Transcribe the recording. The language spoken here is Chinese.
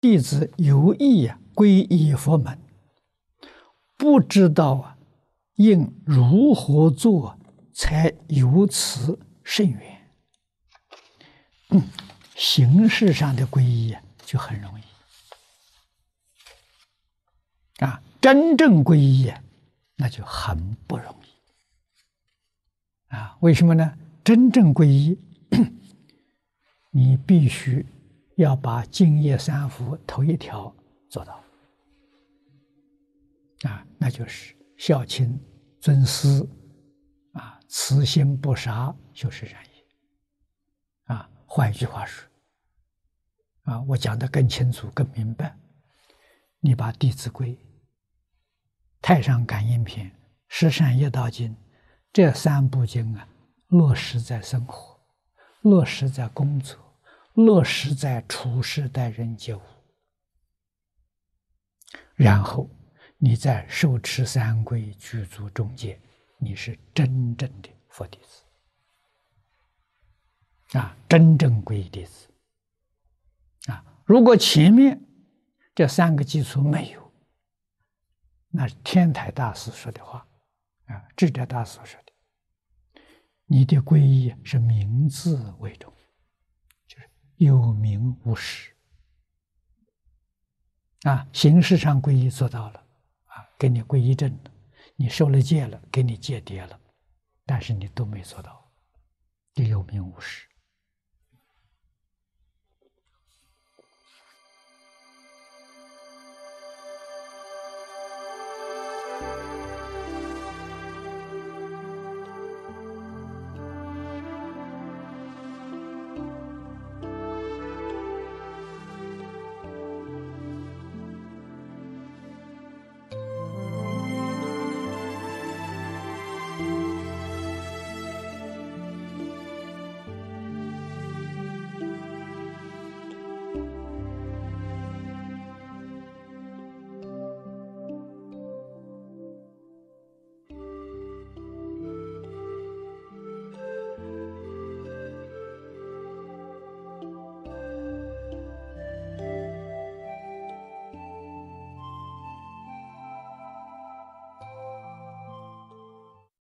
弟子有意啊皈依佛门，不知道啊应如何做才有此甚缘。嗯，形式上的皈依啊就很容易啊，真正皈依啊那就很不容易啊。为什么呢？真正皈依，你必须。要把敬业三福头一条做到啊，那就是孝亲尊师啊，慈心不杀就是善业啊。换一句话说啊，我讲的更清楚、更明白。你把《弟子规》《太上感应篇》《十善业道经》这三部经啊，落实在生活，落实在工作。落实在处世待人接物，然后你再受持三归，具足中戒，你是真正的佛弟子啊！真正皈依弟子啊！如果前面这三个基础没有，那是天台大师说的话啊，智者大师说的，你的皈依是名字为重。有名无实啊，形式上皈依做到了啊，给你皈依证了，你受了戒了，给你戒牒了，但是你都没做到，就有名无实。